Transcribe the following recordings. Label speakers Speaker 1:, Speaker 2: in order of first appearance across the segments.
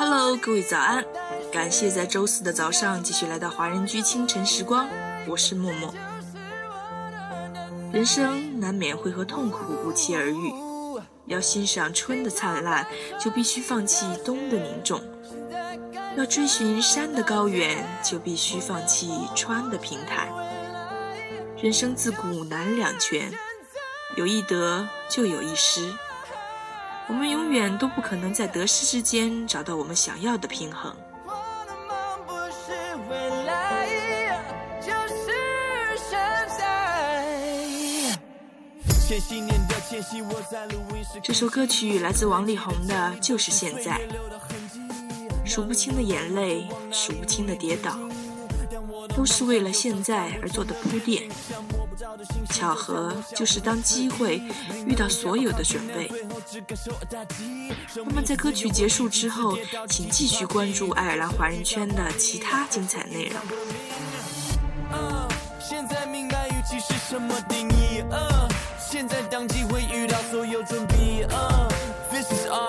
Speaker 1: Hello，各位早安！感谢在周四的早上继续来到华人居清晨时光，我是默默。人生难免会和痛苦不期而遇，要欣赏春的灿烂，就必须放弃冬的凝重；要追寻山的高远，就必须放弃川的平坦。人生自古难两全，有一得就有一失。我们永远都不可能在得失之间找到我们想要的平衡。
Speaker 2: 这首歌曲
Speaker 1: 来自王力宏的《就是现在》，
Speaker 2: 数不清的
Speaker 1: 眼泪，数不清的跌倒，
Speaker 2: 都是为了现在而做的铺垫。巧合就是当机会遇到所有的准备。那么在歌曲结束之后，请继续关注爱尔兰华人圈的其他精彩内容。现在明白预期是什么定义？现在当机会遇到所有准备。This is our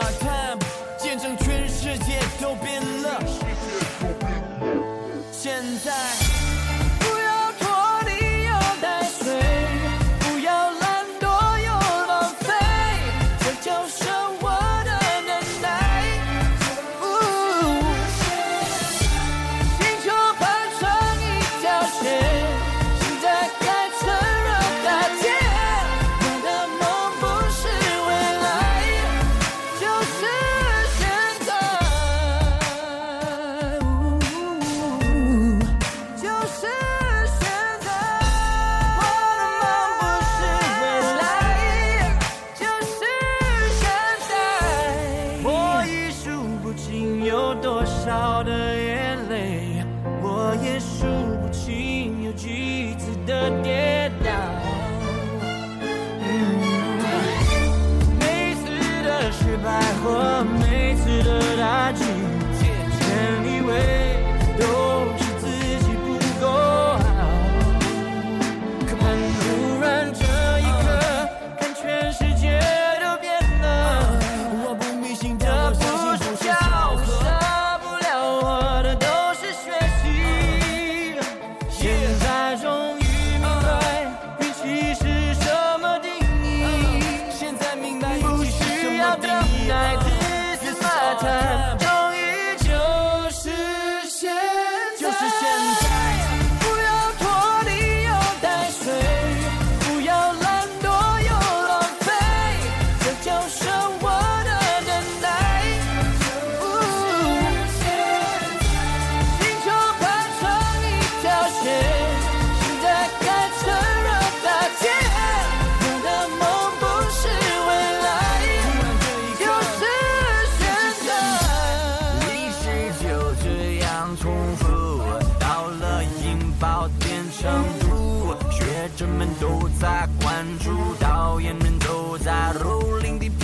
Speaker 2: 成都，学者们都在关注，导演们都在蹂躏的片。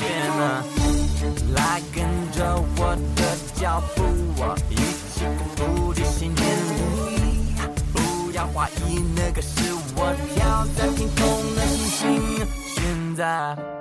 Speaker 2: 来跟着我的脚步，我一起共赴的信念。你不要怀疑，那个是我飘在天空的星星。现在。